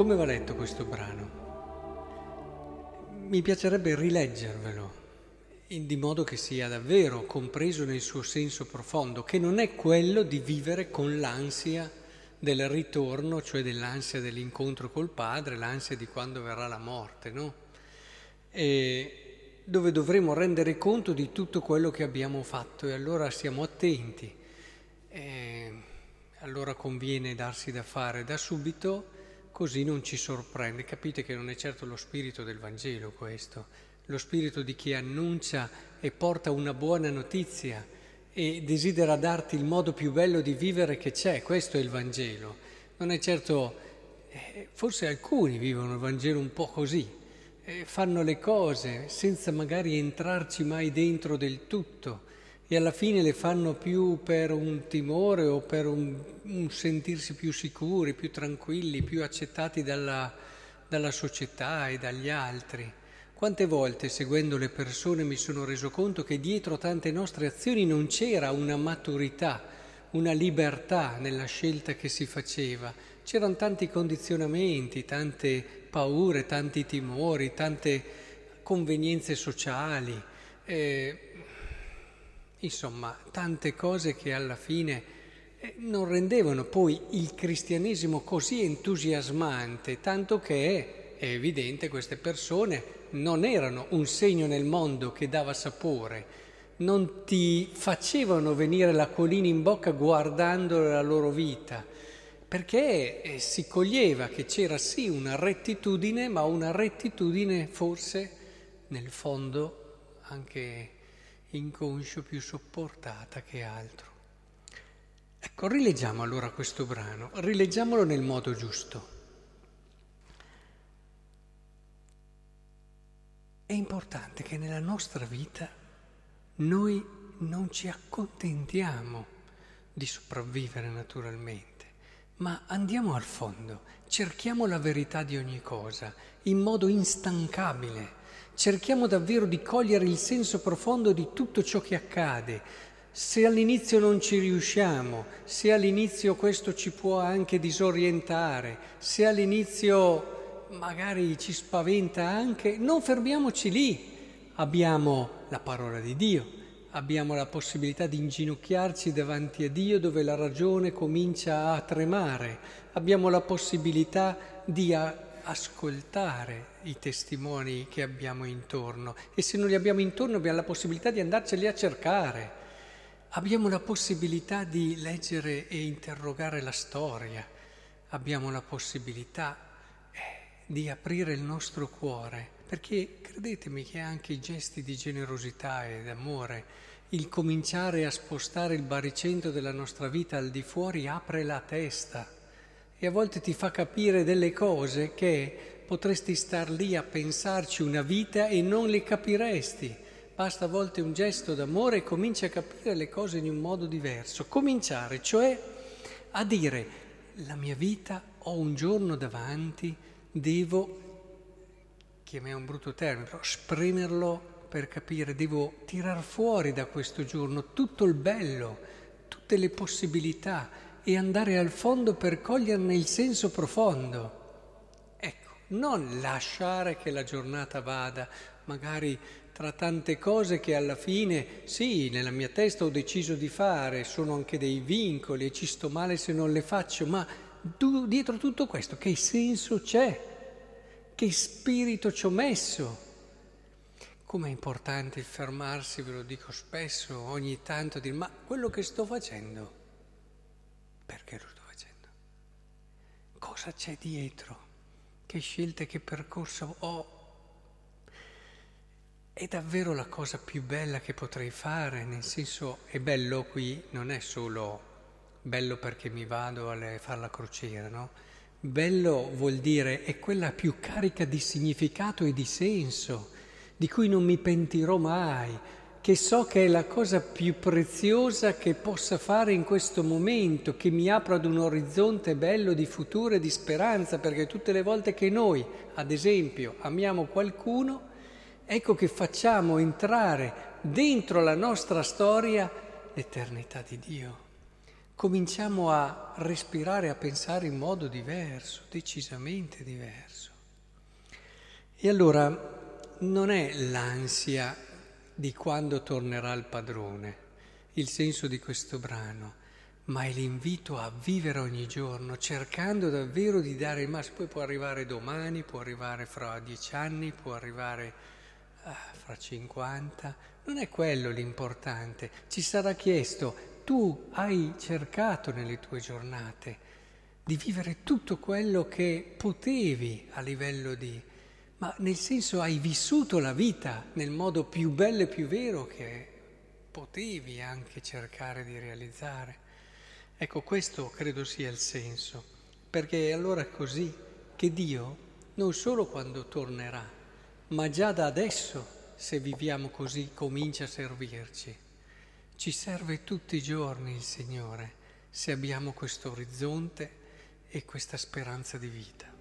Come va letto questo brano? Mi piacerebbe rileggervelo, di modo che sia davvero compreso nel suo senso profondo, che non è quello di vivere con l'ansia del ritorno, cioè dell'ansia dell'incontro col Padre, l'ansia di quando verrà la morte, no? E dove dovremo rendere conto di tutto quello che abbiamo fatto e allora siamo attenti. E allora conviene darsi da fare da subito così non ci sorprende. Capite che non è certo lo spirito del Vangelo questo, lo spirito di chi annuncia e porta una buona notizia e desidera darti il modo più bello di vivere che c'è, questo è il Vangelo. Non è certo, eh, forse alcuni vivono il Vangelo un po' così, eh, fanno le cose senza magari entrarci mai dentro del tutto e alla fine le fanno più per un timore o per un, un sentirsi più sicuri, più tranquilli, più accettati dalla, dalla società e dagli altri. Quante volte seguendo le persone mi sono reso conto che dietro tante nostre azioni non c'era una maturità, una libertà nella scelta che si faceva, c'erano tanti condizionamenti, tante paure, tanti timori, tante convenienze sociali. Eh, Insomma, tante cose che alla fine eh, non rendevano poi il cristianesimo così entusiasmante, tanto che è evidente queste persone non erano un segno nel mondo che dava sapore, non ti facevano venire la colina in bocca guardando la loro vita, perché eh, si coglieva che c'era sì una rettitudine, ma una rettitudine forse nel fondo anche inconscio più sopportata che altro. Ecco, rileggiamo allora questo brano, rileggiamolo nel modo giusto. È importante che nella nostra vita noi non ci accontentiamo di sopravvivere naturalmente, ma andiamo al fondo, cerchiamo la verità di ogni cosa in modo instancabile cerchiamo davvero di cogliere il senso profondo di tutto ciò che accade. Se all'inizio non ci riusciamo, se all'inizio questo ci può anche disorientare, se all'inizio magari ci spaventa anche, non fermiamoci lì. Abbiamo la parola di Dio, abbiamo la possibilità di inginocchiarci davanti a Dio dove la ragione comincia a tremare, abbiamo la possibilità di ascoltare i testimoni che abbiamo intorno. E se non li abbiamo intorno abbiamo la possibilità di andarceli a cercare, abbiamo la possibilità di leggere e interrogare la storia, abbiamo la possibilità eh, di aprire il nostro cuore, perché credetemi che anche i gesti di generosità e d'amore, il cominciare a spostare il baricentro della nostra vita al di fuori apre la testa e a volte ti fa capire delle cose che potresti star lì a pensarci una vita e non le capiresti. Basta a volte un gesto d'amore e cominci a capire le cose in un modo diverso. Cominciare, cioè a dire la mia vita ho un giorno davanti, devo, che è un brutto termine, però spremerlo per capire, devo tirar fuori da questo giorno tutto il bello, tutte le possibilità e andare al fondo per coglierne il senso profondo. Ecco, non lasciare che la giornata vada, magari tra tante cose che alla fine, sì, nella mia testa ho deciso di fare, sono anche dei vincoli e ci sto male se non le faccio, ma tu, dietro tutto questo che senso c'è? Che spirito ci ho messo? Com'è importante fermarsi, ve lo dico spesso, ogni tanto, dire ma quello che sto facendo perché lo sto facendo? Cosa c'è dietro? Che scelte, che percorso ho? È davvero la cosa più bella che potrei fare, nel senso è bello qui, non è solo bello perché mi vado a fare la crociera, no? Bello vuol dire è quella più carica di significato e di senso, di cui non mi pentirò mai, che so che è la cosa più preziosa che possa fare in questo momento, che mi apra ad un orizzonte bello di futuro e di speranza, perché tutte le volte che noi, ad esempio, amiamo qualcuno, ecco che facciamo entrare dentro la nostra storia l'eternità di Dio. cominciamo a respirare, a pensare in modo diverso, decisamente diverso. E allora non è l'ansia di quando tornerà il padrone, il senso di questo brano, ma è l'invito a vivere ogni giorno, cercando davvero di dare il massimo. Poi può arrivare domani, può arrivare fra dieci anni, può arrivare ah, fra cinquanta. Non è quello l'importante. Ci sarà chiesto tu hai cercato nelle tue giornate di vivere tutto quello che potevi a livello di, ma nel senso hai vissuto la vita nel modo più bello e più vero che potevi anche cercare di realizzare. Ecco, questo credo sia il senso, perché allora è così che Dio, non solo quando tornerà, ma già da adesso, se viviamo così, comincia a servirci. Ci serve tutti i giorni il Signore se abbiamo questo orizzonte e questa speranza di vita.